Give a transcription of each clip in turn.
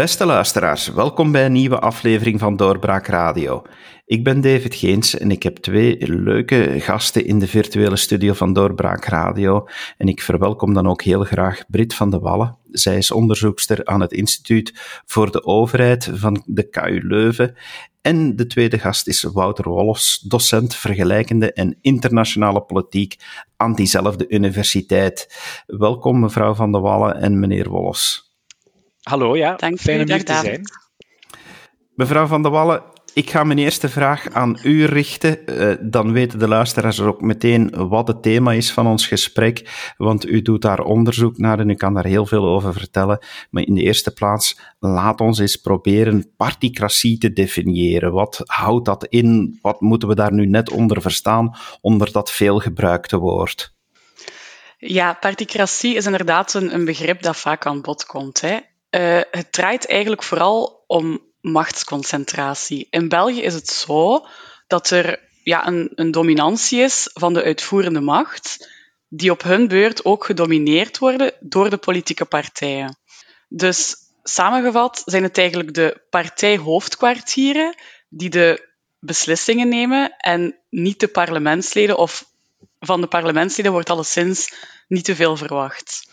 Beste luisteraars, welkom bij een nieuwe aflevering van Doorbraak Radio. Ik ben David Geens en ik heb twee leuke gasten in de virtuele studio van Doorbraak Radio. En ik verwelkom dan ook heel graag Brit van de Wallen. Zij is onderzoekster aan het Instituut voor de Overheid van de KU Leuven. En de tweede gast is Wouter Wolfs, docent vergelijkende en internationale politiek aan diezelfde universiteit. Welkom mevrouw van de Wallen en meneer Wolfs. Hallo, ja. Dank Fijn om hier te zijn. Mevrouw Van der Wallen, ik ga mijn eerste vraag aan u richten. Uh, dan weten de luisteraars ook meteen wat het thema is van ons gesprek, want u doet daar onderzoek naar en u kan daar heel veel over vertellen. Maar in de eerste plaats, laat ons eens proberen particratie te definiëren. Wat houdt dat in? Wat moeten we daar nu net onder verstaan, onder dat veel gebruikte woord? Ja, particratie is inderdaad een, een begrip dat vaak aan bod komt. Hè. Uh, het draait eigenlijk vooral om machtsconcentratie. In België is het zo dat er ja, een, een dominantie is van de uitvoerende macht, die op hun beurt ook gedomineerd worden door de politieke partijen. Dus samengevat zijn het eigenlijk de partijhoofdkwartieren die de beslissingen nemen en niet de parlementsleden, of van de parlementsleden wordt alleszins niet te veel verwacht.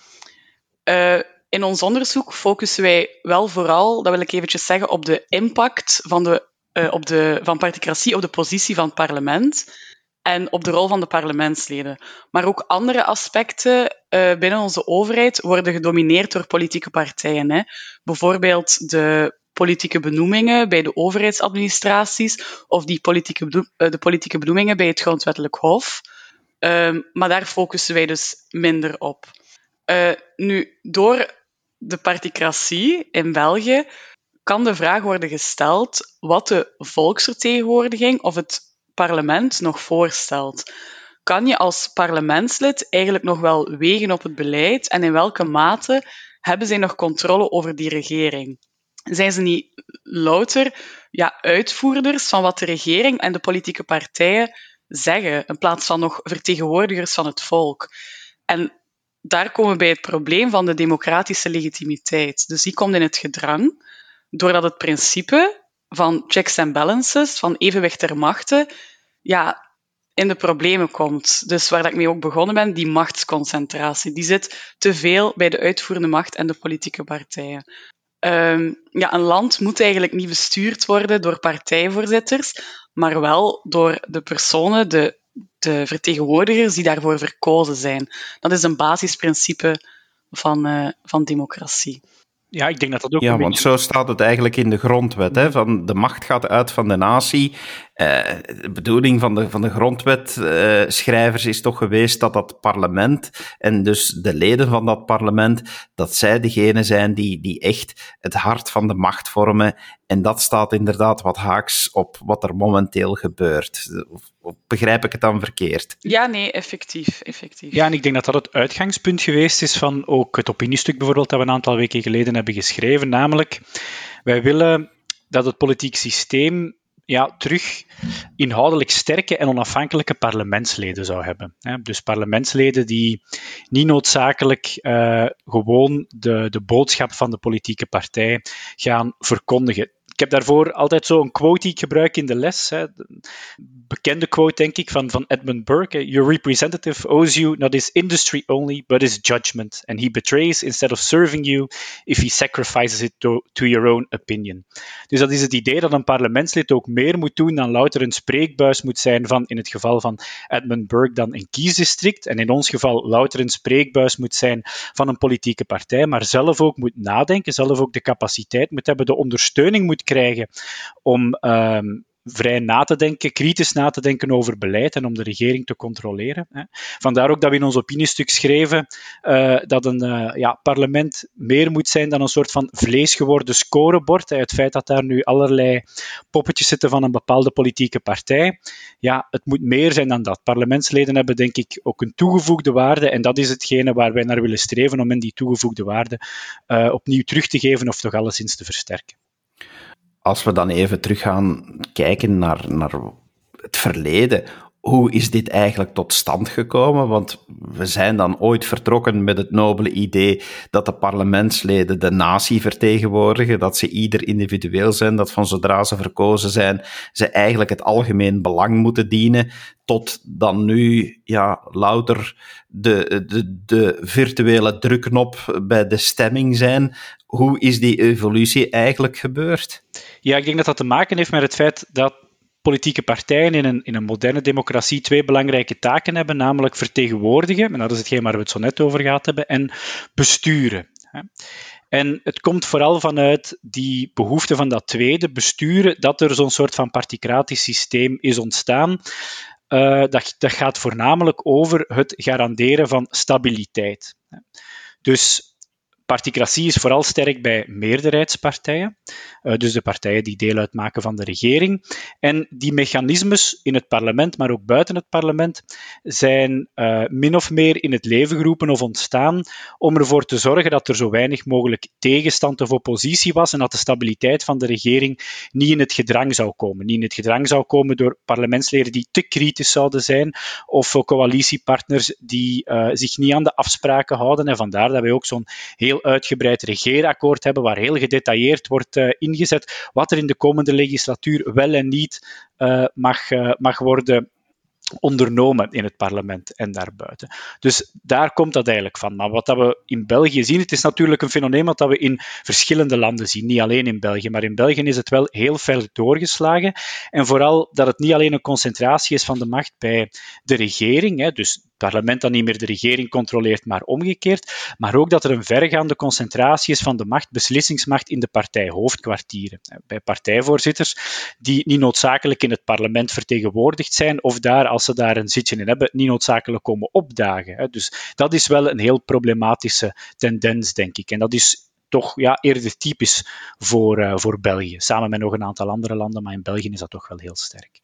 Uh, in ons onderzoek focussen wij wel vooral, dat wil ik eventjes zeggen, op de impact van, de, uh, op de, van particratie op de positie van het parlement en op de rol van de parlementsleden. Maar ook andere aspecten uh, binnen onze overheid worden gedomineerd door politieke partijen. Hè. Bijvoorbeeld de politieke benoemingen bij de overheidsadministraties of die politieke, uh, de politieke benoemingen bij het Grondwettelijk Hof. Uh, maar daar focussen wij dus minder op. Nu, door de particratie in België kan de vraag worden gesteld wat de volksvertegenwoordiging of het parlement nog voorstelt. Kan je als parlementslid eigenlijk nog wel wegen op het beleid en in welke mate hebben zij nog controle over die regering? Zijn ze niet louter ja, uitvoerders van wat de regering en de politieke partijen zeggen, in plaats van nog vertegenwoordigers van het volk? En daar komen we bij het probleem van de democratische legitimiteit. Dus die komt in het gedrang doordat het principe van checks and balances, van evenwicht der machten, ja, in de problemen komt. Dus waar ik mee ook begonnen ben, die machtsconcentratie. Die zit te veel bij de uitvoerende macht en de politieke partijen. Um, ja, een land moet eigenlijk niet bestuurd worden door partijvoorzitters, maar wel door de personen, de de vertegenwoordigers die daarvoor verkozen zijn. Dat is een basisprincipe van, uh, van democratie. Ja, ik denk dat dat ook. Ja, want zo staat het eigenlijk in de grondwet. Hè, van de macht gaat uit van de natie. Uh, de bedoeling van de, van de grondwetschrijvers uh, is toch geweest dat dat parlement en dus de leden van dat parlement, dat zij degene zijn die, die echt het hart van de macht vormen. En dat staat inderdaad wat haaks op wat er momenteel gebeurt. Of, begrijp ik het dan verkeerd? Ja, nee, effectief, effectief. Ja, en ik denk dat dat het uitgangspunt geweest is van ook het opiniestuk bijvoorbeeld dat we een aantal weken geleden hebben geschreven. Namelijk, wij willen dat het politiek systeem ja, terug inhoudelijk sterke en onafhankelijke parlementsleden zou hebben. Dus parlementsleden die niet noodzakelijk uh, gewoon de, de boodschap van de politieke partij gaan verkondigen. Ik heb daarvoor altijd zo'n quote die ik gebruik in de les. Hè. Bekende quote, denk ik, van, van Edmund Burke. Your representative owes you not his industry only, but his judgment. And he betrays instead of serving you if he sacrifices it to, to your own opinion. Dus dat is het idee dat een parlementslid ook meer moet doen dan louter een spreekbuis moet zijn van, in het geval van Edmund Burke, dan een kiesdistrict. En in ons geval louter een spreekbuis moet zijn van een politieke partij, maar zelf ook moet nadenken, zelf ook de capaciteit moet hebben, de ondersteuning moet krijgen om um, vrij na te denken, kritisch na te denken over beleid en om de regering te controleren. Vandaar ook dat we in ons opiniestuk schreven uh, dat een uh, ja, parlement meer moet zijn dan een soort van vleesgeworden scorebord. Het feit dat daar nu allerlei poppetjes zitten van een bepaalde politieke partij. Ja, het moet meer zijn dan dat. Parlementsleden hebben denk ik ook een toegevoegde waarde en dat is hetgene waar wij naar willen streven om in die toegevoegde waarde uh, opnieuw terug te geven of toch alleszins te versterken als we dan even terug gaan kijken naar, naar het verleden, hoe is dit eigenlijk tot stand gekomen? Want we zijn dan ooit vertrokken met het nobele idee dat de parlementsleden de natie vertegenwoordigen, dat ze ieder individueel zijn, dat van zodra ze verkozen zijn, ze eigenlijk het algemeen belang moeten dienen, tot dan nu ja, louter de, de, de virtuele drukknop bij de stemming zijn. Hoe is die evolutie eigenlijk gebeurd? Ja, ik denk dat dat te maken heeft met het feit dat politieke partijen in een, in een moderne democratie twee belangrijke taken hebben, namelijk vertegenwoordigen, en dat is hetgeen waar we het zo net over gehad hebben, en besturen. En het komt vooral vanuit die behoefte van dat tweede, besturen, dat er zo'n soort van particratisch systeem is ontstaan. Uh, dat, dat gaat voornamelijk over het garanderen van stabiliteit. Dus Particratie is vooral sterk bij meerderheidspartijen, uh, dus de partijen die deel uitmaken van de regering. En die mechanismes in het parlement, maar ook buiten het parlement, zijn uh, min of meer in het leven geroepen of ontstaan om ervoor te zorgen dat er zo weinig mogelijk tegenstand of oppositie was en dat de stabiliteit van de regering niet in het gedrang zou komen. Niet in het gedrang zou komen door parlementsleden die te kritisch zouden zijn of coalitiepartners die uh, zich niet aan de afspraken houden. En vandaar dat wij ook zo'n heel uitgebreid regeerakkoord hebben, waar heel gedetailleerd wordt uh, ingezet wat er in de komende legislatuur wel en niet uh, mag, uh, mag worden ondernomen in het parlement en daarbuiten. Dus daar komt dat eigenlijk van. Maar wat dat we in België zien, het is natuurlijk een fenomeen wat we in verschillende landen zien, niet alleen in België, maar in België is het wel heel ver doorgeslagen. En vooral dat het niet alleen een concentratie is van de macht bij de regering, hè, dus parlement dan niet meer de regering controleert, maar omgekeerd. Maar ook dat er een vergaande concentratie is van de macht, beslissingsmacht in de partijhoofdkwartieren. Bij partijvoorzitters die niet noodzakelijk in het parlement vertegenwoordigd zijn of daar, als ze daar een zitje in hebben, niet noodzakelijk komen opdagen. Dus dat is wel een heel problematische tendens, denk ik. En dat is toch ja, eerder typisch voor, uh, voor België. Samen met nog een aantal andere landen, maar in België is dat toch wel heel sterk.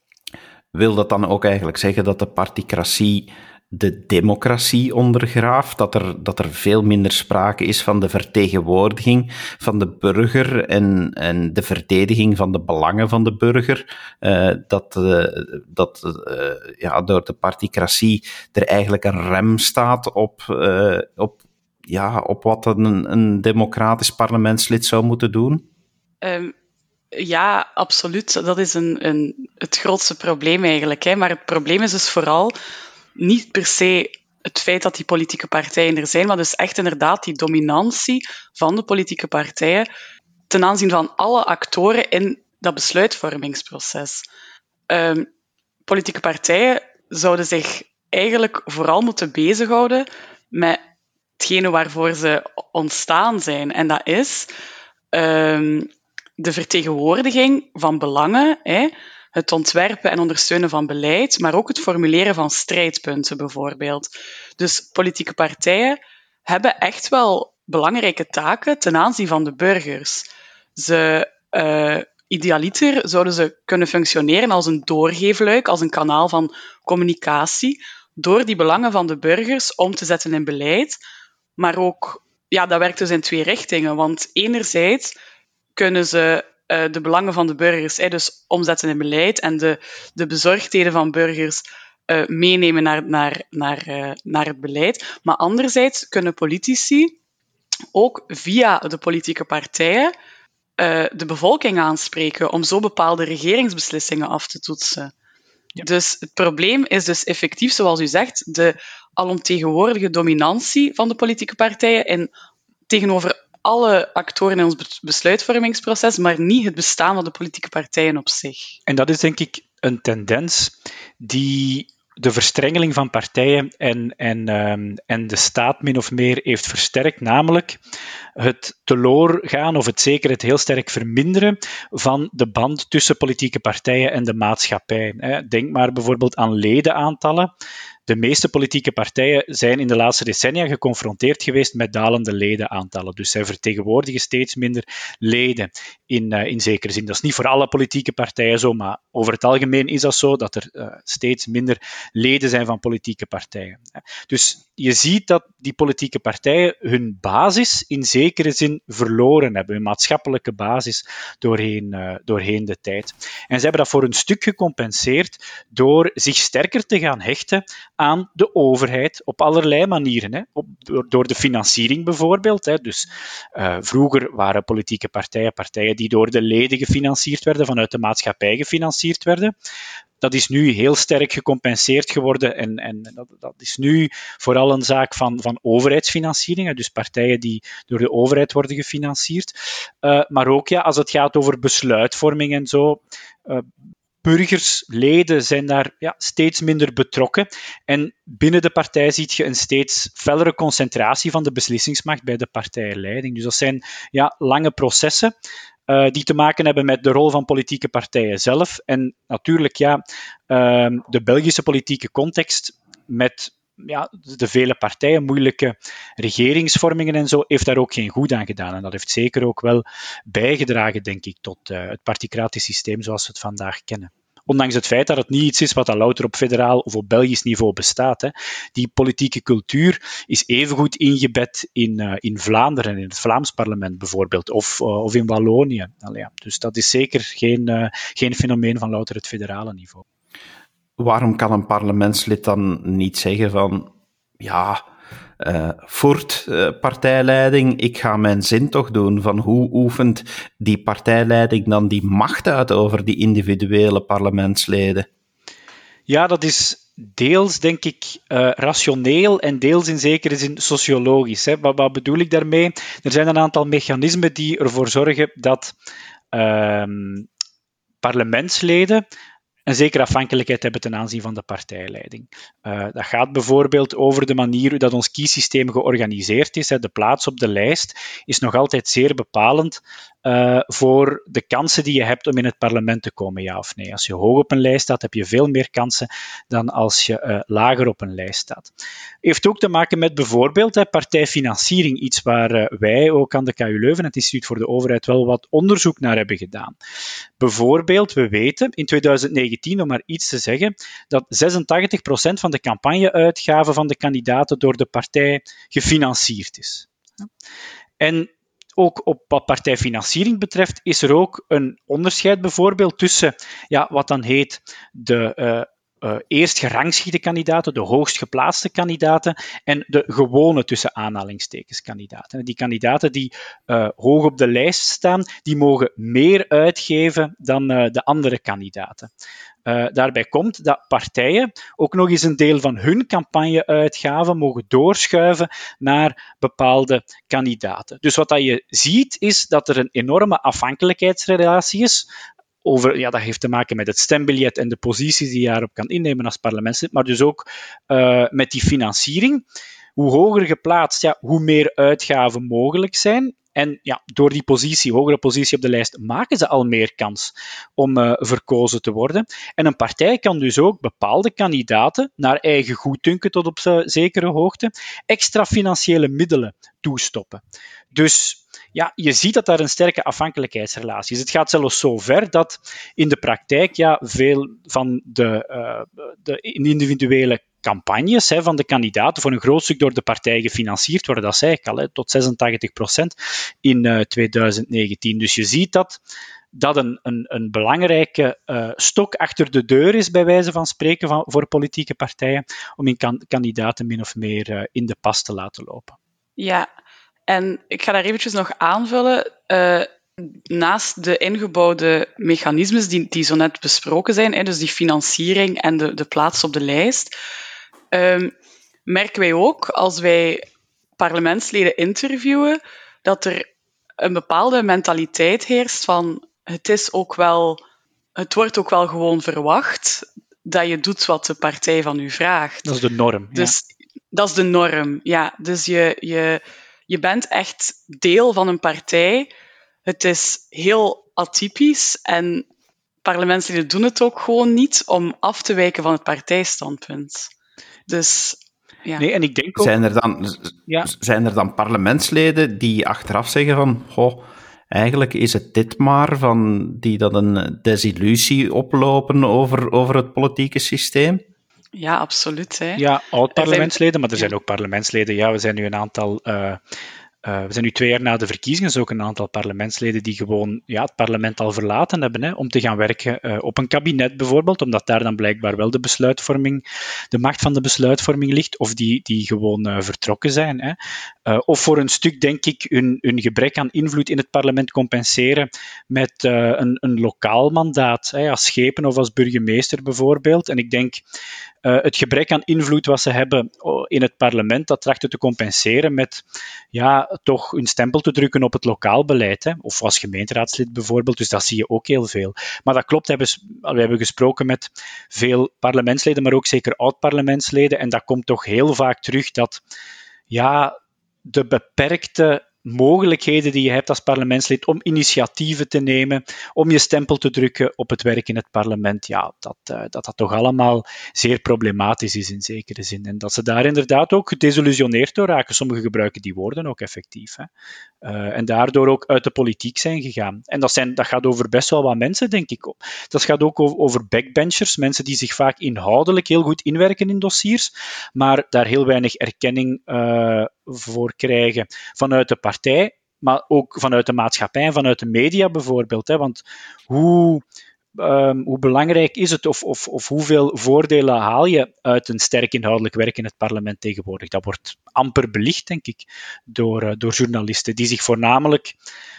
Wil dat dan ook eigenlijk zeggen dat de particratie de democratie ondergraaft, dat er, dat er veel minder sprake is van de vertegenwoordiging van de burger en, en de verdediging van de belangen van de burger, uh, dat, uh, dat uh, ja, door de particratie er eigenlijk een rem staat op, op, ja, op wat een, een democratisch parlementslid zou moeten doen? Um. Ja, absoluut. Dat is een, een, het grootste probleem eigenlijk. Hè. Maar het probleem is dus vooral niet per se het feit dat die politieke partijen er zijn, maar dus echt inderdaad die dominantie van de politieke partijen ten aanzien van alle actoren in dat besluitvormingsproces. Um, politieke partijen zouden zich eigenlijk vooral moeten bezighouden met hetgene waarvoor ze ontstaan zijn. En dat is um, de vertegenwoordiging van belangen. Hè, het ontwerpen en ondersteunen van beleid, maar ook het formuleren van strijdpunten bijvoorbeeld. Dus politieke partijen hebben echt wel belangrijke taken ten aanzien van de burgers. Ze, uh, idealiter zouden ze kunnen functioneren als een doorgeefluik, als een kanaal van communicatie, door die belangen van de burgers om te zetten in beleid. Maar ook, ja, dat werkt dus in twee richtingen. Want enerzijds kunnen ze uh, de belangen van de burgers, hè, dus omzetten in beleid en de, de bezorgdheden van burgers uh, meenemen naar, naar, naar, uh, naar het beleid. Maar anderzijds kunnen politici ook via de politieke partijen de bevolking aanspreken om zo bepaalde regeringsbeslissingen af te toetsen. Ja. Dus het probleem is dus effectief, zoals u zegt, de alomtegenwoordige dominantie van de politieke partijen in, tegenover alle actoren in ons besluitvormingsproces, maar niet het bestaan van de politieke partijen op zich. En dat is denk ik een tendens die de verstrengeling van partijen en, en, um, en de staat min of meer heeft versterkt, namelijk het teloorgaan of het zeker het heel sterk verminderen van de band tussen politieke partijen en de maatschappij. Denk maar bijvoorbeeld aan ledenaantallen. De meeste politieke partijen zijn in de laatste decennia geconfronteerd geweest met dalende ledenaantallen. Dus zij vertegenwoordigen steeds minder leden in, uh, in zekere zin. Dat is niet voor alle politieke partijen zo, maar over het algemeen is dat zo dat er uh, steeds minder leden zijn van politieke partijen. Dus je ziet dat die politieke partijen hun basis in zekere zin verloren hebben, hun maatschappelijke basis doorheen, uh, doorheen de tijd. En ze hebben dat voor een stuk gecompenseerd door zich sterker te gaan hechten aan de overheid op allerlei manieren. Hè. Op, door, door, de financiering bijvoorbeeld. Hè. Dus uh, vroeger waren politieke partijen partijen die door de leden gefinancierd werden, vanuit de maatschappij gefinancierd werden. Dat is nu heel sterk gecompenseerd geworden en, en dat, dat, is nu vooral een zaak van, van overheidsfinanciering, dus partijen die door de overheid worden gefinancierd. Uh, maar ook ja, als het gaat over besluitvorming en zo, uh, burgers, leden zijn daar ja, steeds minder betrokken. En binnen de partij zie je een steeds fellere concentratie van de beslissingsmacht bij de partijleiding. Dus dat zijn ja, lange processen. Uh, die te maken hebben met de rol van politieke partijen zelf. En natuurlijk, ja, uh, de Belgische politieke context met ja, de vele partijen, moeilijke regeringsvormingen en zo, heeft daar ook geen goed aan gedaan. En dat heeft zeker ook wel bijgedragen, denk ik, tot uh, het particratisch systeem zoals we het vandaag kennen. Ondanks het feit dat het niet iets is wat al louter op federaal of op Belgisch niveau bestaat. Hè. Die politieke cultuur is evengoed ingebed in, uh, in Vlaanderen, in het Vlaams parlement bijvoorbeeld, of, uh, of in Wallonië. Dus dat is zeker geen, geen fenomeen van louter het federale niveau waarom kan een parlementslid dan niet zeggen van, ja, uh, voert uh, partijleiding, ik ga mijn zin toch doen van hoe oefent die partijleiding dan die macht uit over die individuele parlementsleden? Ja, dat is deels, denk ik, uh, rationeel en deels in zekere zin sociologisch. Hè. Wat, wat, bedoel ik daarmee? Er zijn een aantal mechanismen die ervoor zorgen dat ehm, parlementsleden een zekere afhankelijkheid hebben ten aanzien van de partijleiding. Uh, dat gaat bijvoorbeeld over de manier hoe dat ons kiesysteem georganiseerd is. Hè. De plaats op de lijst is nog altijd zeer bepalend uh, voor de kansen die je hebt om in het parlement te komen, ja of nee. Als je hoog op een lijst staat, heb je veel meer kansen dan als je uh, lager op een lijst staat. Heeft ook te maken met bijvoorbeeld hè, partijfinanciering, iets waar uh, wij ook aan de KU Leuven, het Instituut voor de Overheid, wel wat onderzoek naar hebben gedaan. Bijvoorbeeld, we weten in 2019, om maar iets te zeggen, dat 86% van de campagneuitgaven van de kandidaten door de partij gefinancierd is. En ook op wat partijfinanciering betreft, is er ook een onderscheid bijvoorbeeld tussen ja, wat dan heet de uh, eerst gerangschichte kandidaten, de hoogst geplaatste kandidaten en de gewone tussen aanhalingstekens kandidaten. Die kandidaten die uh, hoog op de lijst staan, die mogen meer uitgeven dan de andere kandidaten. Daarbij komt dat partijen ook nog eens een deel van hun campagneuitgaven mogen doorschuiven naar bepaalde kandidaten. Dus wat dat je ziet is dat er een enorme afhankelijkheidsrelatie is. Over, ja, dat heeft te maken met het stembiljet en de posities die je daarop kan innemen als parlementslid, maar dus ook uh, met die financiering. Hoe hoger geplaatst, ja, hoe meer uitgaven mogelijk zijn. En ja, door die positie, hogere positie op de lijst, maken ze al meer kans om uh, verkozen te worden. En een partij kan dus ook bepaalde kandidaten, naar eigen goeddunken tot op zekere hoogte, extra financiële middelen toestoppen. Dus ja, je ziet dat daar een sterke afhankelijkheidsrelatie is. Het gaat zelfs zo ver dat in de praktijk ja, veel van de, uh, de individuele campagnes hè, van de kandidaten voor een groot stuk door de partij gefinancierd worden. Dat zei ik al, hè, tot 86% in uh, 2019. Dus je ziet dat dat een, een, een belangrijke uh, stok achter de deur is, bij wijze van spreken, van, voor politieke partijen, om kan, kandidaten min of meer in de pas te laten lopen. Ja, en ik ga daar eventjes nog aanvullen. Uh, naast de ingebouwde mechanismes die, die zo net besproken zijn, hè, dus die financiering en de, de plaats op de lijst, um, merken wij ook als wij parlementsleden interviewen dat er een bepaalde mentaliteit heerst van het is ook wel, het wordt ook wel gewoon verwacht dat je doet wat de partij van u vraagt. Dat is de norm. Dus dat is de norm, ja. Dus je, je, je bent echt deel van een partij. Het is heel atypisch en parlementsleden doen het ook gewoon niet om af te wijken van het partijstandpunt. Dus ja. Nee, en ik denk ook... Zijn er dan, ja. zijn er dan parlementsleden die achteraf zeggen van... Goh, eigenlijk is het dit maar, van die dat een desillusie oplopen over, over het politieke systeem? Ja, absoluut. Hè. Ja, oud-parlementsleden, maar er zijn ook parlementsleden. Ja, we zijn nu een aantal uh, uh, we zijn nu twee jaar na de verkiezingen, dus ook een aantal parlementsleden die gewoon ja, het parlement al verlaten hebben, hè, om te gaan werken uh, op een kabinet bijvoorbeeld, omdat daar dan blijkbaar wel de besluitvorming, de macht van de besluitvorming ligt, of die, die gewoon uh, vertrokken zijn. Hè. of voor een stuk, denk ik, hun, hun gebrek aan invloed in het parlement compenseren met een, een lokaal mandaat, hè, als schepen of als burgemeester bijvoorbeeld. En ik denk uh, het gebrek aan invloed wat ze hebben oh, in het parlement, dat trachten te compenseren met ja, toch hun stempel te drukken op het lokaal beleid. Hè? Of als gemeenteraadslid bijvoorbeeld. Dus dat zie je ook heel veel. Maar dat klopt, we hebben gesproken met veel parlementsleden, maar ook zeker oud-parlementsleden. En dat komt toch heel vaak terug dat ja, de beperkte mogelijkheden die je hebt als parlementslid om initiatieven te nemen, om je stempel te drukken op het werk in het parlement, ja, dat, uh, dat dat toch allemaal zeer problematisch is in zekere zin. En dat ze daar inderdaad ook gedesillusioneerd door raken. Sommigen gebruiken die woorden ook effectief. Hè. Uh, en daardoor ook uit de politiek zijn gegaan. En dat, zijn, dat gaat over best wel wat mensen, denk ik. Dat gaat ook over, over backbenchers, mensen die zich vaak inhoudelijk heel goed inwerken in dossiers, maar daar heel weinig erkenning uh, voor krijgen vanuit de partij, maar ook vanuit de maatschappij en vanuit de media bijvoorbeeld. Hè. Want hoe, um, hoe belangrijk is het of, of, of hoeveel voordelen haal je uit een sterk inhoudelijk werk in het parlement tegenwoordig? Dat wordt amper belicht, denk ik, door, uh, door journalisten die zich voornamelijk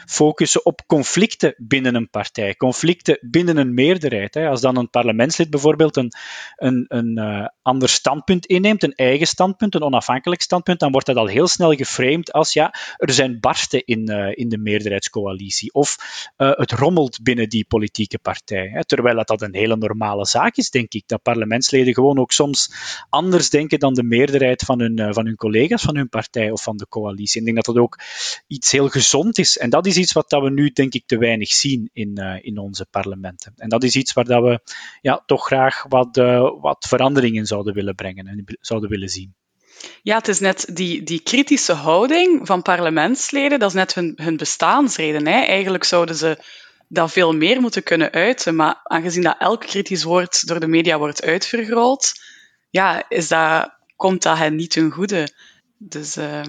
focussen op conflicten binnen een partij, conflicten binnen een meerderheid. Hè. Als dan een parlementslid bijvoorbeeld een, een, een uh, ander standpunt inneemt, een eigen standpunt, een onafhankelijk standpunt, dan wordt dat al heel snel geframed als ja, er zijn barsten in, uh, in de meerderheidscoalitie of het rommelt binnen die politieke partij. Terwijl dat, dat een hele normale zaak is, denk ik, dat parlementsleden gewoon ook soms anders denken dan de meerderheid van hun, van hun collega's van hun partij of van de coalitie. Ik denk dat dat ook iets heel gezond is. En dat is iets wat dat we nu, denk ik, te weinig zien in, uh, in onze parlementen. En dat is iets waar dat we ja, toch graag wat, uh, wat veranderingen zouden willen brengen en zouden willen zien. Ja, het is net die, die kritische houding van parlementsleden, dat is net hun, hun bestaansreden. Hè. Eigenlijk zouden ze dat veel meer moeten kunnen uiten, maar aangezien dat elk kritisch woord door de media wordt uitvergroot, ja, is dat, komt dat hen niet ten goede. Dus uh,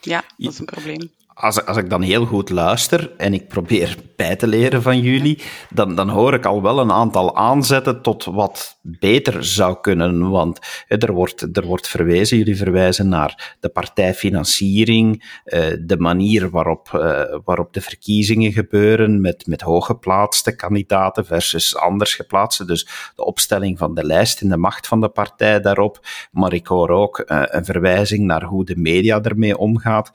ja, dat is een probleem als, als ik dan heel goed luister en ik probeer bij te leren van jullie, dan, dan hoor ik al wel een aantal aanzetten tot wat beter zou kunnen. Want er wordt, er wordt verwezen, jullie verwijzen naar de partijfinanciering, eh, de manier waarop, eh, waarop de verkiezingen gebeuren met, met hooggeplaatste kandidaten versus anders geplaatste. Dus de opstelling van de lijst en de macht van de partij daarop. Maar ik hoor ook eh, een verwijzing naar hoe de media ermee omgaat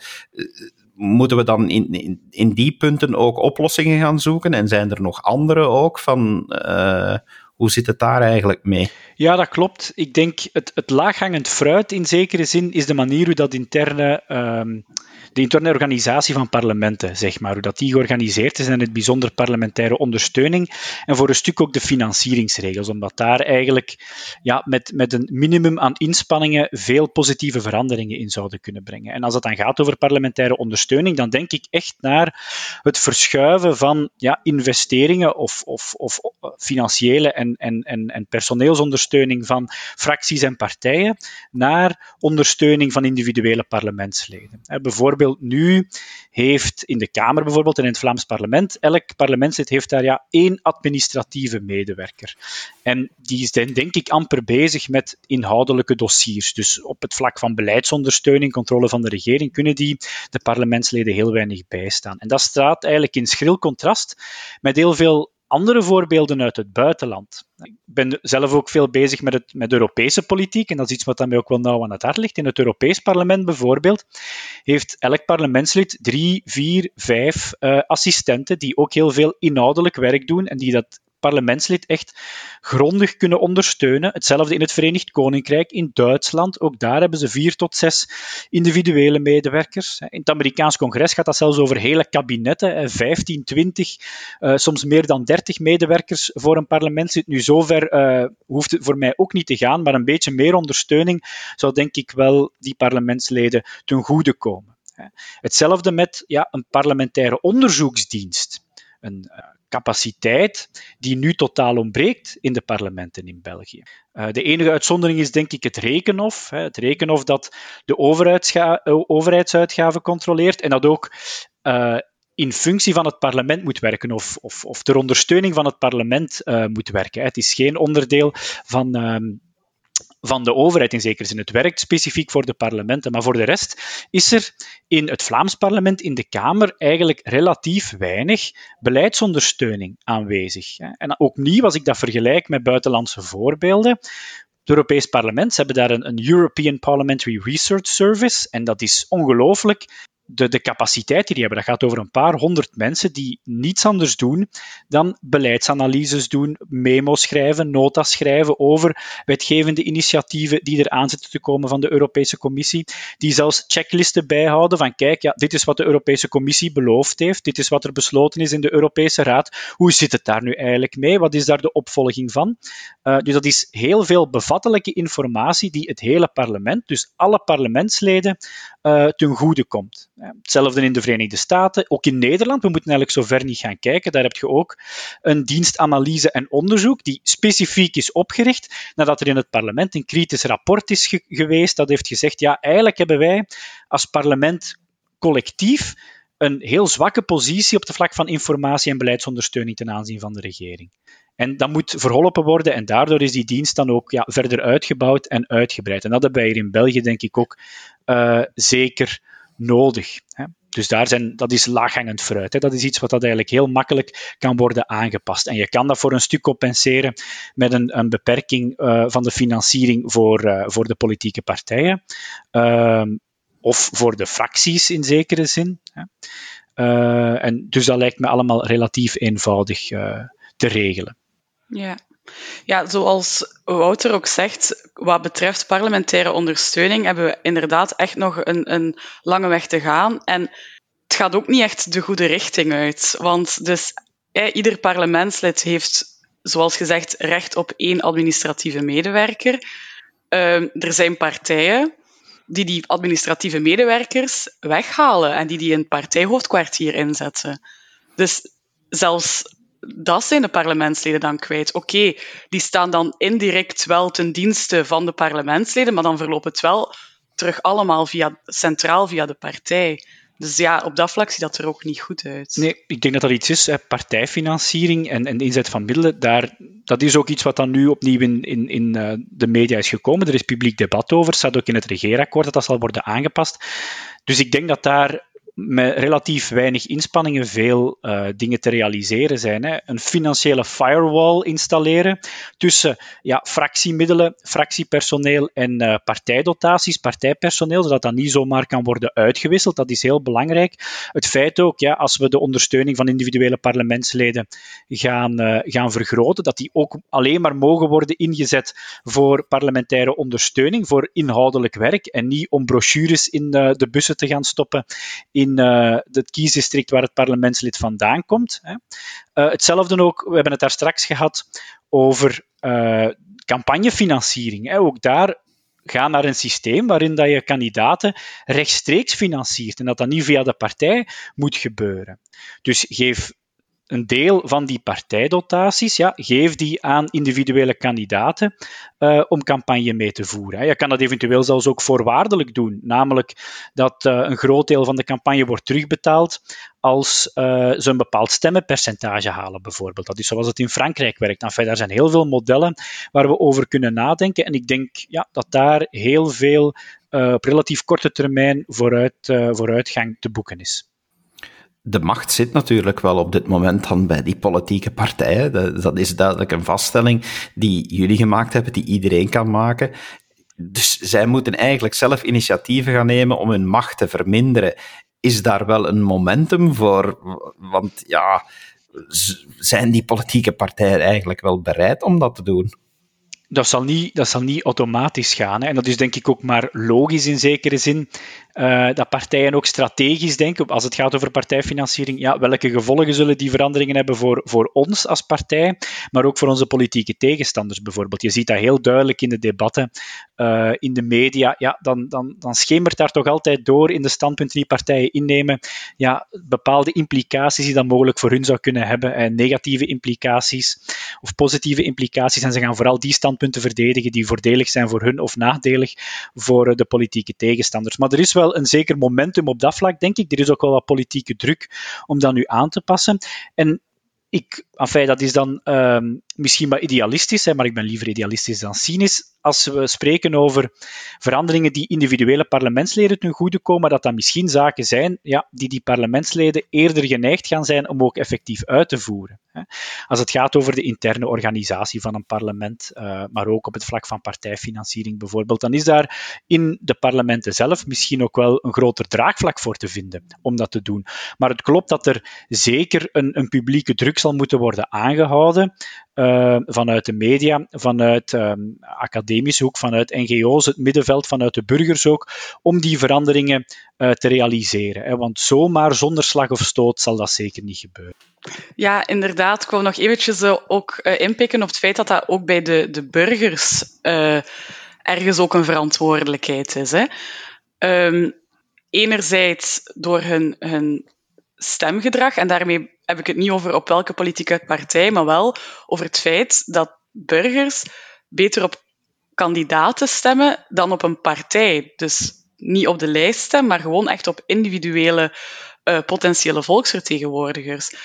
moeten we dan in, in, in, die punten ook oplossingen gaan zoeken? En zijn er nog andere ook van uh, hoe zit het daar eigenlijk mee? Ja, dat klopt. Ik denk het, het laaghangend fruit in zekere zin is de manier hoe dat interne um, de interne organisatie van parlementen, zeg maar, hoe dat die georganiseerd is en het bijzonder parlementaire ondersteuning en voor een stuk ook de financieringsregels, omdat daar eigenlijk ja, met, met een minimum aan inspanningen veel positieve veranderingen in zouden kunnen brengen. En als het dan gaat over parlementaire ondersteuning, dan denk ik echt naar het verschuiven van ja, investeringen of, of, of financiële en, en, en, en personeelsondersteuning van fracties en partijen naar ondersteuning van individuele parlementsleden. Bijvoorbeeld nu heeft in de Kamer bijvoorbeeld en in het Vlaams parlement, elk parlementslid heeft daar ja één administratieve medewerker. En die is dan denk ik amper bezig met inhoudelijke dossiers. Dus op het vlak van beleidsondersteuning, controle van de regering, kunnen die de parlementsleden heel weinig bijstaan. En dat staat eigenlijk in schril contrast met heel veel andere voorbeelden uit het buitenland. Ik ben zelf ook veel bezig met, het, met Europese politiek en dat is iets wat mij ook wel nauw aan het hart ligt. In het Europees Parlement bijvoorbeeld heeft elk parlementslid drie, vier, vijf uh, assistenten die ook heel veel inhoudelijk werk doen en die dat parlementslid echt grondig kunnen ondersteunen. Hetzelfde in het Verenigd Koninkrijk, in Duitsland. Ook daar hebben ze vier tot zes individuele medewerkers. In het Amerikaans congres gaat dat zelfs over hele kabinetten, 15, 20, uh, soms meer dan 30 medewerkers voor een parlementslid. Nu, zover uh, hoeft het voor mij ook niet te gaan, maar een beetje meer ondersteuning zou denk ik wel die parlementsleden ten goede komen. Hetzelfde met ja, een parlementaire onderzoeksdienst. Een uh, capaciteit die nu totaal ontbreekt in de parlementen in België. Uh, de enige uitzondering is denk ik het rekenhof. Het rekenhof dat de overheidsuitgaven controleert en dat ook in functie van het parlement moet werken of, of, of ter ondersteuning van het parlement moet werken. Het is geen onderdeel van, ehm, van de overheid in zekere zin. Het werkt specifiek voor de parlementen, maar voor de rest is er in het Vlaams parlement, in de Kamer, eigenlijk relatief weinig beleidsondersteuning aanwezig. En ook niet, als ik dat vergelijk met buitenlandse voorbeelden, het Europees Parlement, ze hebben daar een, een, European Parliamentary Research Service en dat is ongelooflijk de, de capaciteit die die hebben. Dat gaat over een paar honderd mensen die niets anders doen dan beleidsanalyses doen, memo's schrijven, notas schrijven over wetgevende initiatieven die er aan zitten te komen van de Europese Commissie. Die zelfs checklisten bijhouden van kijk, ja, dit is wat de Europese Commissie beloofd heeft, dit is wat er besloten is in de Europese Raad. Hoe zit het daar nu eigenlijk mee? Wat is daar de opvolging van? Uh, dus dat is heel veel bevattelijke informatie die het hele parlement, dus alle parlementsleden, uh, ten goede komt. Hetzelfde in de Verenigde Staten, ook in Nederland. We moeten eigenlijk zo ver niet gaan kijken. Daar heb je ook een dienst analyse en onderzoek die specifiek is opgericht nadat er in het parlement een kritisch rapport is ge geweest dat heeft gezegd, ja, eigenlijk hebben wij als parlement collectief een heel zwakke positie op het vlak van informatie en beleidsondersteuning ten aanzien van de regering. En dat moet verholpen worden en daardoor is die dienst dan ook ja, verder uitgebouwd en uitgebreid. En dat hebben wij hier in België denk ik ook uh, zeker nodig. Hè. Dus daar zijn, dat is laaghangend fruit. Hè. Dat is iets wat dat eigenlijk heel makkelijk kan worden aangepast. En je kan dat voor een stuk compenseren met een, een beperking uh, van de financiering voor, uh, voor de politieke partijen. Uh, of voor de fracties in zekere zin. Hè. en dus dat lijkt me allemaal relatief eenvoudig te regelen. Ja. Ja, zoals Wouter ook zegt, wat betreft parlementaire ondersteuning hebben we inderdaad echt nog een, een lange weg te gaan. En het gaat ook niet echt de goede richting uit. Want dus, ieder parlementslid heeft, zoals gezegd, recht op één administratieve medewerker. Uh, er zijn partijen die die administratieve medewerkers weghalen en die die in het partijhoofdkwartier inzetten. Dus zelfs dat zijn de parlementsleden dan kwijt. Oké, die staan dan indirect wel ten dienste van de parlementsleden, maar dan verloopt het wel terug allemaal via, centraal via de partij. Dus ja, op dat vlak ziet dat er ook niet goed uit. Nee, ik denk dat dat iets is. Hè. Partijfinanciering en, en inzet van middelen, daar, dat is ook iets wat dan nu opnieuw in, in, in uh, de media is gekomen. Er is publiek debat over. Staat ook in het regeerakkoord dat dat zal worden aangepast. Dus ik denk dat daar met relatief weinig inspanningen veel uh, dingen te realiseren zijn. Hè. Een financiële firewall installeren tussen ja, fractiemiddelen, fractiepersoneel en uh, partijdotaties, partijpersoneel, zodat dat niet zomaar kan worden uitgewisseld. Dat is heel belangrijk. Het feit ook, ja, als we de ondersteuning van individuele parlementsleden gaan, uh, gaan vergroten, dat die ook alleen maar mogen worden ingezet voor parlementaire ondersteuning, voor inhoudelijk werk en niet om brochures in de bussen te gaan stoppen uh, het kiesdistrict waar het parlementslid vandaan komt. Hè. Uh, hetzelfde ook, we hebben het daar straks gehad over uh, campagnefinanciering. Hè. Ook daar ga naar een systeem waarin dat je kandidaten rechtstreeks financiert en dat dat niet via de partij moet gebeuren. Dus geef een deel van die partijdotaties, ja, geef die aan individuele kandidaten uh, om campagne mee te voeren. Je kan dat eventueel zelfs ook voorwaardelijk doen, namelijk dat uh, een groot deel van de campagne wordt terugbetaald als uh, ze een bepaald stemmenpercentage halen, bijvoorbeeld. Dat is zoals het in Frankrijk werkt. Enfin, daar zijn heel veel modellen waar we over kunnen nadenken. En ik denk ja, dat daar heel veel op relatief korte termijn vooruit, vooruitgang te boeken is de macht zit natuurlijk wel op dit moment dan bij die politieke partijen. Dat is duidelijk een vaststelling die jullie gemaakt hebben, die iedereen kan maken. Dus zij moeten eigenlijk zelf initiatieven gaan nemen om hun macht te verminderen. Is daar wel een momentum voor? Want ja, zijn die politieke partijen eigenlijk wel bereid om dat te doen? dat zal niet, dat zal niet automatisch gaan. Hè. En dat is denk ik ook maar logisch in zekere zin. Uh, dat partijen ook strategisch denken, als het gaat over partijfinanciering, ja, welke gevolgen zullen die veranderingen hebben voor, voor ons als partij, maar ook voor onze politieke tegenstanders bijvoorbeeld. Je ziet dat heel duidelijk in de debatten, uh, in de media. Ja, dan, dan, dan schemert daar toch altijd door in de standpunten die partijen innemen, ja, bepaalde implicaties die dat mogelijk voor hun zou kunnen hebben, en negatieve implicaties of positieve implicaties. En ze gaan vooral die standpunten verdedigen die voordelig zijn voor hun of nadelig voor de politieke tegenstanders. Maar er is wel een zeker momentum op dat vlak, denk ik. Er is ook wel wat politieke druk om dat nu aan te passen. En ik, enfin, dat is dan uh, misschien wat idealistisch, maar ik ben liever idealistisch dan cynisch als we spreken over veranderingen die individuele parlementsleden ten goede komen, dat dat misschien zaken zijn ja, die die parlementsleden eerder geneigd gaan zijn om ook effectief uit te voeren. Als het gaat over de interne organisatie van een parlement, uh, maar ook op het vlak van partijfinanciering bijvoorbeeld, dan is daar in de parlementen zelf misschien ook wel een groter draagvlak voor te vinden om dat te doen. Maar het klopt dat er zeker een, een publieke druk zal moeten worden aangehouden uh, vanuit de media, vanuit um, academische hoek, vanuit NGO's, het middenveld, vanuit de burgers ook, om die veranderingen uh, te realiseren. Hè. Want zomaar zonder slag of stoot zal dat zeker niet gebeuren. Ja, inderdaad. Ik wil nog eventjes uh, ook inpikken op het feit dat dat ook bij de, de burgers ergens ook een verantwoordelijkheid is. Hè. Um, enerzijds door hun, hun stemgedrag. En daarmee heb ik het niet over op welke politieke partij, maar wel over het feit dat burgers beter op kandidaten stemmen dan op een partij. Dus niet op de lijst stemmen, maar gewoon echt op individuele uh, potentiële volksvertegenwoordigers.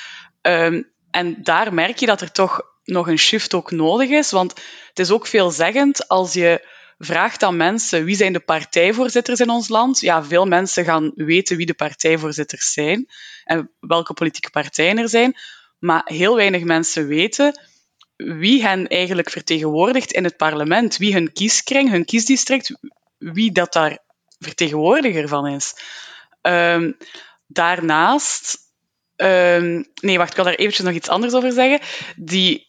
Um, en daar merk je dat er toch nog een shift ook nodig is, want het is ook veelzeggend als je vraagt aan mensen wie zijn de partijvoorzitters in ons land. Ja, veel mensen gaan weten wie de partijvoorzitters zijn en welke politieke partijen er zijn. Maar heel weinig mensen weten wie hen eigenlijk vertegenwoordigt in het parlement. Wie hun kieskring, hun kiesdistrict, wie dat daar vertegenwoordiger van is. Um, daarnaast... Um, nee, wacht, ik wil daar eventjes nog iets anders over zeggen. Die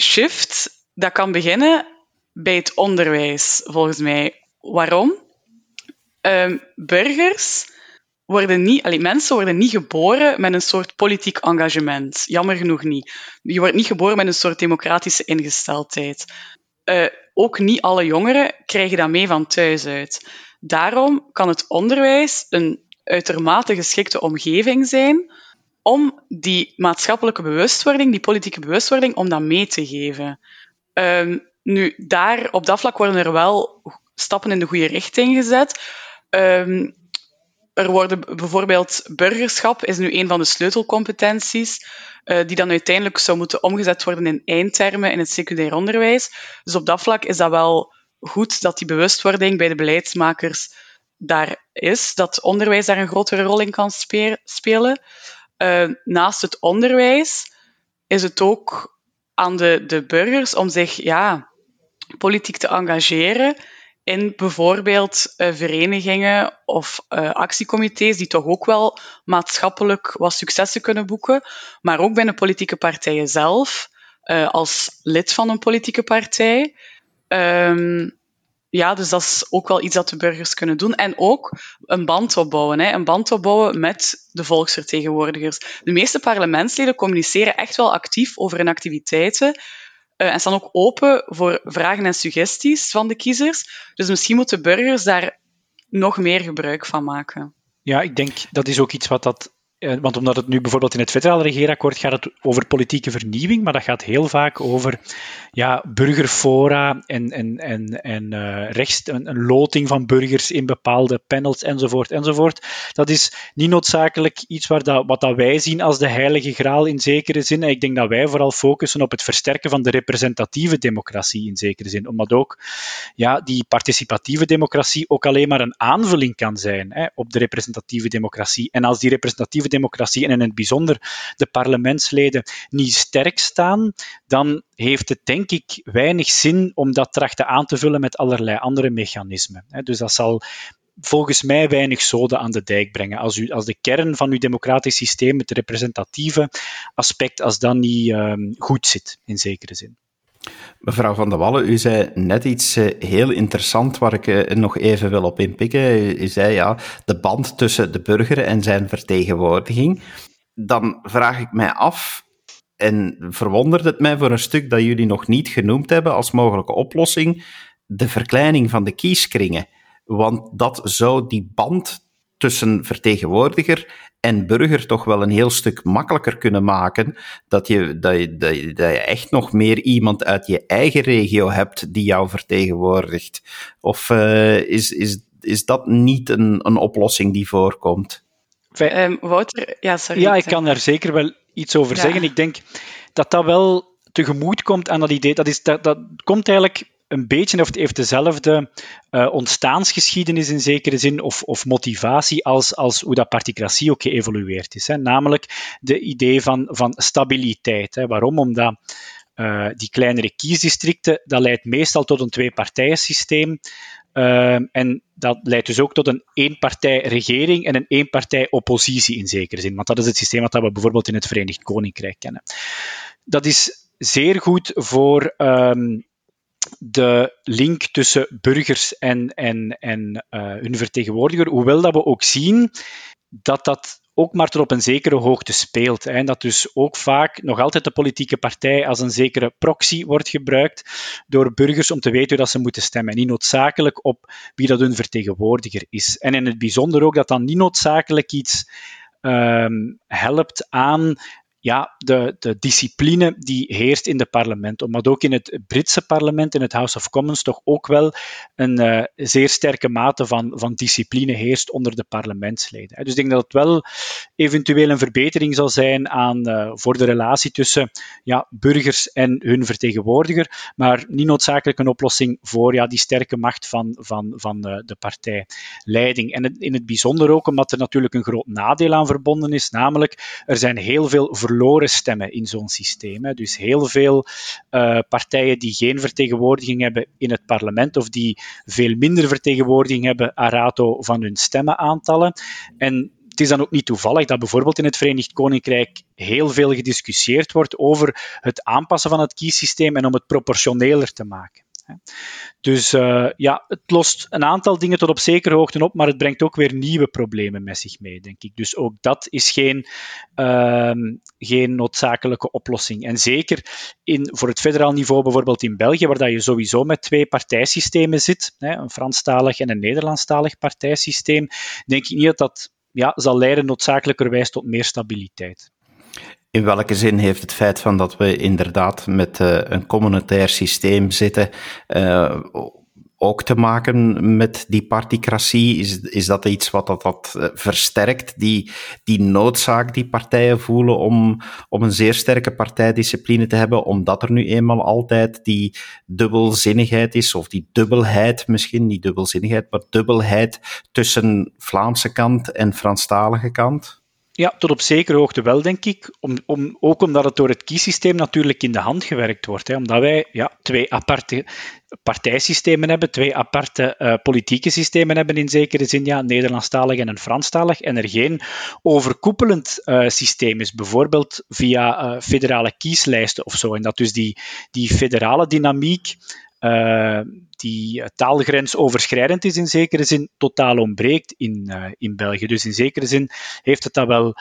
shift, dat kan beginnen bij het onderwijs, volgens mij. Waarom? Um, burgers worden niet, allee, mensen worden niet geboren met een soort politiek engagement. Jammer genoeg niet. Je wordt niet geboren met een soort democratische ingesteldheid. Uh, ook niet alle jongeren krijgen dat mee van thuis uit. Daarom kan het onderwijs een uitermate geschikte omgeving zijn om die maatschappelijke bewustwording, die politieke bewustwording, om dat mee te geven. Um, nu, daar, op dat vlak worden er wel stappen in de goede richting gezet. Um, er worden bijvoorbeeld burgerschap is nu een van de sleutelcompetenties, uh, die dan uiteindelijk zou moeten omgezet worden in eindtermen in het secundair onderwijs. Dus op dat vlak is dat wel goed dat die bewustwording bij de beleidsmakers daar is, dat onderwijs daar een grotere rol in kan spelen. Uh, naast het onderwijs is het ook aan de, de burgers om zich ja, politiek te engageren in bijvoorbeeld uh, verenigingen of uh, actiecomité's die toch ook wel maatschappelijk wat successen kunnen boeken, maar ook binnen politieke partijen zelf, uh, als lid van een politieke partij. Um, ja, dus dat is ook wel iets dat de burgers kunnen doen. En ook een band opbouwen. Hè. Een band opbouwen met de volksvertegenwoordigers. De meeste parlementsleden communiceren echt wel actief over hun activiteiten. Uh, en staan ook open voor vragen en suggesties van de kiezers. Dus misschien moeten burgers daar nog meer gebruik van maken. Ja, ik denk dat is ook iets wat dat eh, want omdat het nu bijvoorbeeld in het federale regeerakkoord gaat het over politieke vernieuwing, maar dat gaat heel vaak over ja, burgerfora en, en, en, en uh, een, loting van burgers in bepaalde panels enzovoort enzovoort. Dat is niet noodzakelijk iets waar dat, wat dat wij zien als de heilige graal in zekere zin. ik denk dat wij vooral focussen op het versterken van de representatieve democratie in zekere zin, omdat ook ja, die participatieve democratie ook alleen maar een aanvulling kan zijn hè, op de representatieve democratie. En als die representatieve democratie en in het bijzonder de parlementsleden niet sterk staan, dan heeft het denk ik weinig zin om dat trachten aan te vullen met allerlei andere mechanismen. Dus dat zal volgens mij weinig zoden aan de dijk brengen. Als, u, als de kern van uw democratisch systeem, het representatieve aspect, als dat niet um, goed zit, in zekere zin. Mevrouw Van der Wallen, u zei net iets uh, heel interessant waar ik uh, nog even wil op inpikken. U zei ja, de band tussen de burger en zijn vertegenwoordiging. Dan vraag ik mij af, en verwondert het mij voor een stuk dat jullie nog niet genoemd hebben als mogelijke oplossing, de verkleining van de kieskringen. Want dat zou die band tussen vertegenwoordiger en burger toch wel een heel stuk makkelijker kunnen maken. Dat je, dat je, dat je, dat je echt nog meer iemand uit je eigen regio hebt die jou vertegenwoordigt. Of uh, is, is, is dat niet een, een oplossing die voorkomt? Um, Wouter, ja, sorry. Ja, ik kan daar zeker wel iets over ja. zeggen. Ik denk dat dat wel tegemoet komt aan dat idee. Dat, is, dat, dat komt eigenlijk een beetje of het heeft dezelfde uh, ontstaansgeschiedenis in zekere zin of, of motivatie als, als hoe dat particratie ook geëvolueerd is. Hè. Namelijk de idee van, van stabiliteit. Hè. Waarom? Omdat uh, die kleinere kiesdistricten, dat leidt meestal tot een twee-partijen-systeem. Uh, en dat leidt dus ook tot een één-partij-regering en een één-partij-oppositie in zekere zin. Want dat is het systeem dat we bijvoorbeeld in het Verenigd Koninkrijk kennen. Dat is zeer goed voor um, de link tussen burgers en, en, en uh, hun vertegenwoordiger, hoewel dat we ook zien dat dat ook maar tot op een zekere hoogte speelt. En dat dus ook vaak nog altijd de politieke partij als een zekere proxy wordt gebruikt door burgers om te weten hoe dat ze moeten stemmen. En niet noodzakelijk op wie dat hun vertegenwoordiger is. En in het bijzonder ook dat dan niet noodzakelijk iets um, helpt aan ja, de, de discipline die heerst in het parlement. Omdat ook in het Britse parlement, in het House of Commons, toch ook wel een uh, zeer sterke mate van, van discipline heerst onder de parlementsleden. Dus ik denk dat het wel eventueel een verbetering zal zijn aan, uh, voor de relatie tussen ja, burgers en hun vertegenwoordiger, maar niet noodzakelijk een oplossing voor ja, die sterke macht van, van, van uh, de partijleiding. En in het bijzonder ook omdat er natuurlijk een groot nadeel aan verbonden is, namelijk er zijn heel veel verloren verloren stemmen in zo'n systeem. Hè. Dus heel veel uh, partijen die geen vertegenwoordiging hebben in het parlement of die veel minder vertegenwoordiging hebben a rato van hun stemmenaantallen. En het is dan ook niet toevallig dat bijvoorbeeld in het Verenigd Koninkrijk heel veel gediscussieerd wordt over het aanpassen van het kiessysteem en om het proportioneler te maken. Dus uh, ja, het lost een aantal dingen tot op zekere hoogte op, maar het brengt ook weer nieuwe problemen met zich mee, denk ik. Dus ook dat is geen, uh, geen noodzakelijke oplossing. En zeker in, voor het federaal niveau, bijvoorbeeld in België, waar dat je sowieso met twee partijsystemen zit, hè, een Franstalig en een Nederlandstalig partijsysteem, denk ik niet dat dat ja, zal leiden noodzakelijkerwijs tot meer stabiliteit. In welke zin heeft het feit van dat we inderdaad met uh, een communautair systeem zitten uh, ook te maken met die particratie? Is, is dat iets wat dat, dat uh, versterkt, die, die noodzaak die partijen voelen om, om een zeer sterke partijdiscipline te hebben, omdat er nu eenmaal altijd die dubbelzinnigheid is, of die dubbelheid misschien, niet dubbelzinnigheid, maar dubbelheid tussen Vlaamse kant en Franstalige kant? Ja, tot op zekere hoogte wel, denk ik. Om, om, ook omdat het door het kiessysteem natuurlijk in de hand gewerkt wordt. Hè. Omdat wij ja, twee aparte partijsystemen hebben, twee aparte uh, politieke systemen hebben in zekere zin, ja, Nederlandstalig en een Franstalig, en er geen overkoepelend uh, systeem is, bijvoorbeeld via uh, federale kieslijsten of zo. En dat dus die, die federale dynamiek uh, die taalgrensoverschrijdend is in zekere zin, totaal ontbreekt in, uh, in België. Dus in zekere zin heeft het dat wel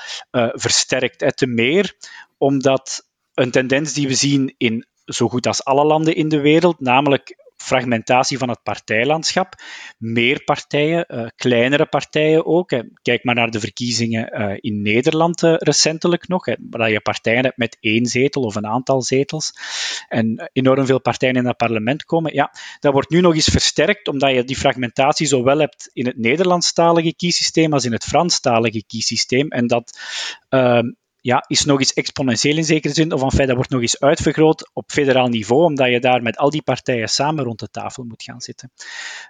versterkt. En te meer omdat een tendens die we zien in zo goed als alle landen in de wereld, namelijk fragmentatie van het partijlandschap. Meer partijen, uh, kleinere partijen ook. Hè. Kijk maar naar de verkiezingen uh, in Nederland recentelijk nog, hè, je partijen hebt met één zetel of een aantal zetels en enorm veel partijen in het parlement komen. Ja, dat wordt nu nog eens versterkt, omdat je die fragmentatie zowel hebt in het Nederlandstalige kiesysteem als in het Franstalige kiesysteem. En dat ehm, ja, is nog eens exponentieel in zekere zin, of enfin, dat wordt nog eens uitvergroot op federaal niveau, omdat je daar met al die partijen samen rond de tafel moet gaan zitten.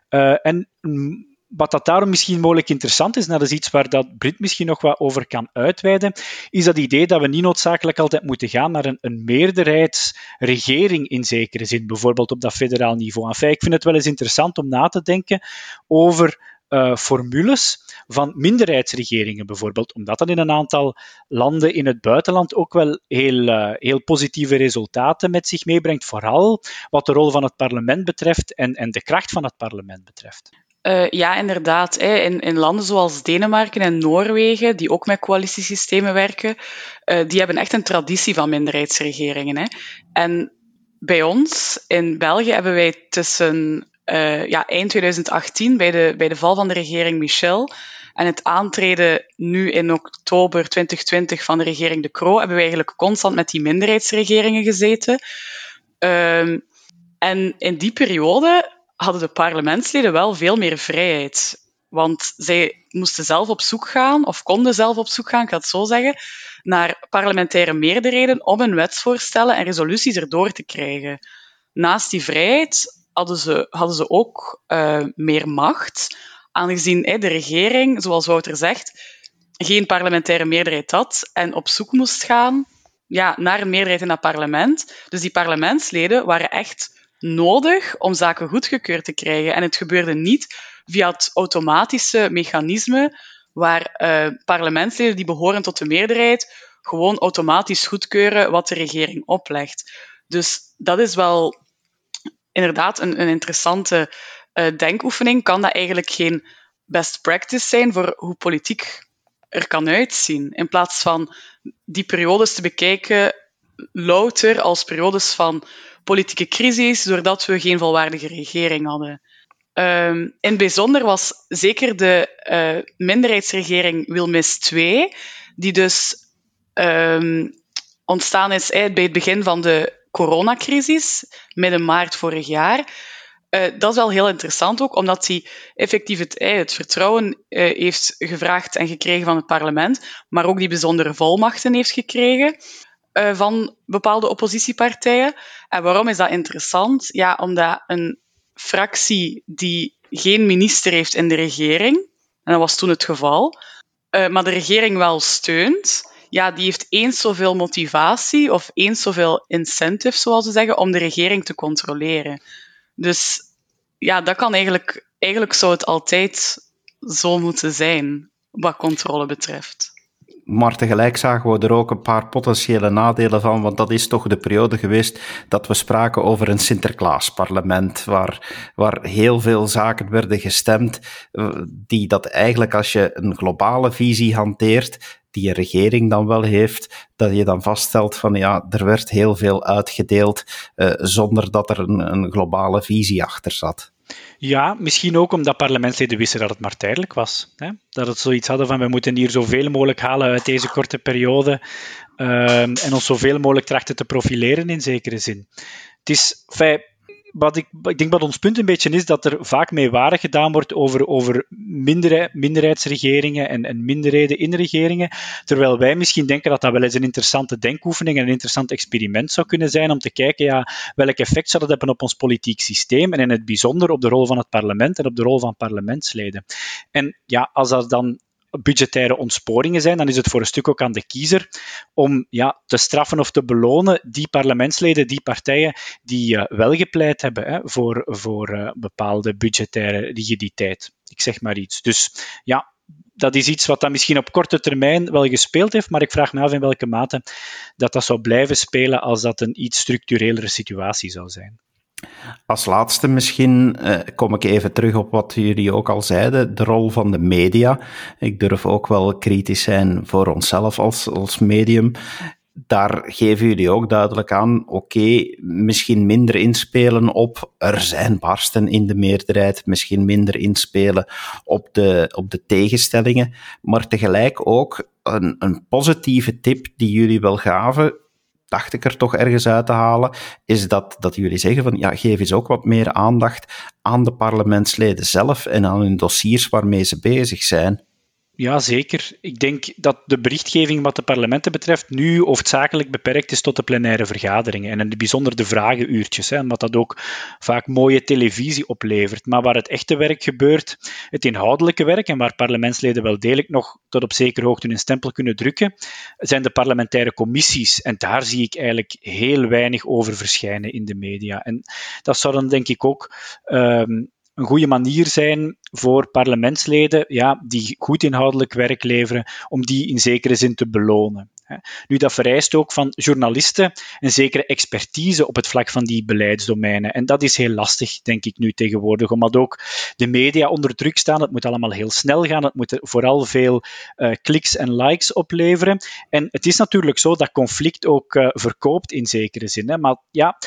Uh, en mm, wat dat daarom misschien mogelijk interessant is, en dat is iets waar dat Brit misschien nog wat over kan uitweiden, is dat idee dat we niet noodzakelijk altijd moeten gaan naar een, een meerderheidsregering in zekere zin, bijvoorbeeld op dat federaal niveau. Enfin, ik vind het wel eens interessant om na te denken over uh, formules van minderheidsregeringen bijvoorbeeld, omdat dat in een aantal landen in het buitenland ook wel heel, uh, heel positieve resultaten met zich meebrengt, vooral wat de rol van het parlement betreft en, en de kracht van het parlement betreft. Uh, ja, inderdaad. Hè. In, in, landen zoals Denemarken en Noorwegen, die ook met coalitiesystemen werken, uh, die hebben echt een traditie van minderheidsregeringen. Hè. En bij ons in België hebben wij tussen uh, ja, eind 2018, bij de, bij de val van de regering Michel, en het aantreden nu in oktober 2020 van de regering De Croo, hebben we eigenlijk constant met die minderheidsregeringen gezeten. Uh, en in die periode hadden de parlementsleden wel veel meer vrijheid. Want zij moesten zelf op zoek gaan, of konden zelf op zoek gaan, ik ga het zo zeggen, naar parlementaire meerderheden om hun wetsvoorstellen en resoluties erdoor te krijgen. Naast die vrijheid hadden ze, hadden ze ook uh, meer macht, aangezien de regering, zoals Wouter zegt, geen parlementaire meerderheid had en op zoek moest gaan ja, naar een meerderheid in dat parlement. Dus die parlementsleden waren echt nodig om zaken goedgekeurd te krijgen. En het gebeurde niet via het automatische mechanisme waar uh, parlementsleden die behoren tot de meerderheid gewoon automatisch goedkeuren wat de regering oplegt. Dus dat is wel inderdaad een, een interessante uh, denkoefening. Kan dat eigenlijk geen best practice zijn voor hoe politiek er kan uitzien? In plaats van die periodes te bekijken louter als periodes van politieke crisis, doordat we geen volwaardige regering hadden. Um, in het bijzonder was zeker de uh, minderheidsregering Wilmis II, die dus um, ontstaan is bij het begin van de coronacrisis, midden maart vorig jaar. Uh, dat is wel heel interessant ook, omdat hij effectief het, het vertrouwen uh, heeft gevraagd en gekregen van het parlement, maar ook die bijzondere volmachten heeft gekregen. Van bepaalde oppositiepartijen. En waarom is dat interessant? Ja, omdat een fractie die geen minister heeft in de regering, en dat was toen het geval, maar de regering wel steunt, ja, die heeft eens zoveel motivatie of eens zoveel incentive, zoals ze zeggen, om de regering te controleren. Dus ja, dat kan eigenlijk, eigenlijk zou het altijd zo moeten zijn, wat controle betreft. Maar tegelijk zagen we er ook een paar potentiële nadelen van, want dat is toch de periode geweest dat we spraken over een Sinterklaasparlement, waar, waar heel veel zaken werden gestemd, eh, die dat eigenlijk als je een globale visie hanteert, die een regering dan wel heeft, dat je dan vaststelt van ja, er werd heel veel uitgedeeld uh, zonder dat er een, een globale visie achter zat. Ja, misschien ook omdat parlementsleden wisten dat het maar tijdelijk was. Hè? Dat het zoiets hadden van we moeten hier zoveel mogelijk halen uit deze korte periode uh, en ons zoveel mogelijk trachten te profileren in zekere zin. Het is, fijn, wat ik, ik denk wat ons punt een beetje is, dat er vaak meewarig gedaan wordt over, over minder, minderheidsregeringen en, en minderheden in regeringen, terwijl wij misschien denken dat dat wel eens een interessante denkoefening en een interessant experiment zou kunnen zijn om te kijken, ja, welk effect zou dat hebben op ons politiek systeem en in het bijzonder op de rol van het parlement en op de rol van parlementsleden. En ja, als dat dan budgettaire ontsporingen zijn, dan is het voor een stuk ook aan de kiezer om ja, te straffen of te belonen die parlementsleden, die partijen die uh, wel gepleit hebben hè, voor, voor uh, bepaalde budgettaire rigiditeit. Ik zeg maar iets. Dus ja, dat is iets wat dan misschien op korte termijn wel gespeeld heeft, maar ik vraag me af in welke mate dat dat zou blijven spelen als dat een iets structurelere situatie zou zijn. Als laatste misschien uh, kom ik even terug op wat jullie ook al zeiden, de rol van de media. Ik durf ook wel kritisch zijn voor onszelf als, als medium. Daar geven jullie ook duidelijk aan, oké, misschien minder inspelen op er zijn barsten in de meerderheid, misschien minder inspelen op de, op de tegenstellingen, maar tegelijk ook een, een positieve tip die jullie wel gaven, er toch ergens uit te halen, is dat, dat jullie zeggen van ja, geef eens ook wat meer aandacht aan de parlementsleden zelf en aan hun dossiers waarmee ze bezig zijn. Ja, zeker. Ik denk dat de berichtgeving wat de parlementen betreft nu hoofdzakelijk beperkt is tot de plenaire vergaderingen en in het bijzonder de vragenuurtjes, hè, omdat dat ook vaak mooie televisie oplevert. Maar waar het echte werk gebeurt, het inhoudelijke werk en waar parlementsleden wel degelijk nog tot op zekere hoogte hun stempel kunnen drukken, zijn de parlementaire commissies. En daar zie ik eigenlijk heel weinig over verschijnen in de media. En dat zou dan denk ik ook um, een goede manier zijn voor parlementsleden ja, die goed inhoudelijk werk leveren, om die in zekere zin te belonen. Nu, dat vereist ook van journalisten een zekere expertise op het vlak van die beleidsdomeinen. En dat is heel lastig, denk ik nu tegenwoordig, omdat ook de media onder druk staan. Het moet allemaal heel snel gaan. Het moet vooral veel uh, kliks en likes opleveren. En het is natuurlijk zo dat conflict ook uh, verkoopt in zekere zin. Hè. Maar ja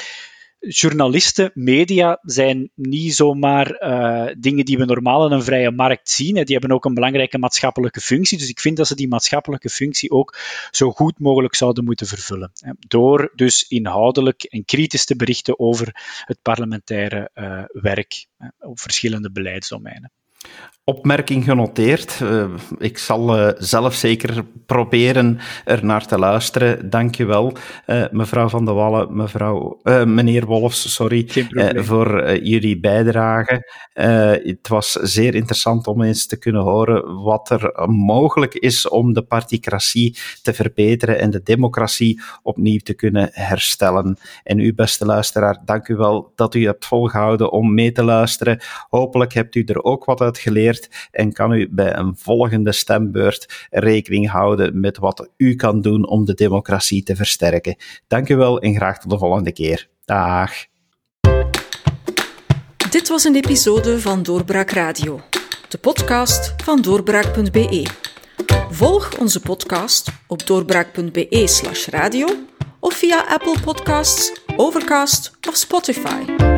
journalisten, media zijn niet zomaar uh, dingen die we normaal in een vrije markt zien. Hè. Die hebben ook een belangrijke maatschappelijke functie. Dus ik vind dat ze die maatschappelijke functie ook zo goed mogelijk zouden moeten vervullen. Hè. Door dus inhoudelijk en kritisch te berichten over het parlementaire uh, werk hè, op verschillende beleidsdomeinen opmerking genoteerd. Uh, ik zal uh, zelf zeker proberen er naar te luisteren. Dank je wel, uh, mevrouw Van der Wallen, mevrouw, meneer Wolfs, sorry, voor jullie bijdrage. het was zeer interessant om eens te kunnen horen wat er mogelijk is om de particratie te verbeteren en de democratie opnieuw te kunnen herstellen. En u, beste luisteraar, dank u wel dat u hebt volgehouden om mee te luisteren. Hopelijk hebt u er ook wat geleerd en kan u bij een volgende stembeurt rekening houden met wat u kan doen om de democratie te versterken. Dank u wel en graag tot de volgende keer. Dag. Dit was een episode van Doorbraak Radio, de podcast van doorbraak.be. Volg onze podcast op doorbraak.be/radio of via Apple Podcasts, Overcast of Spotify.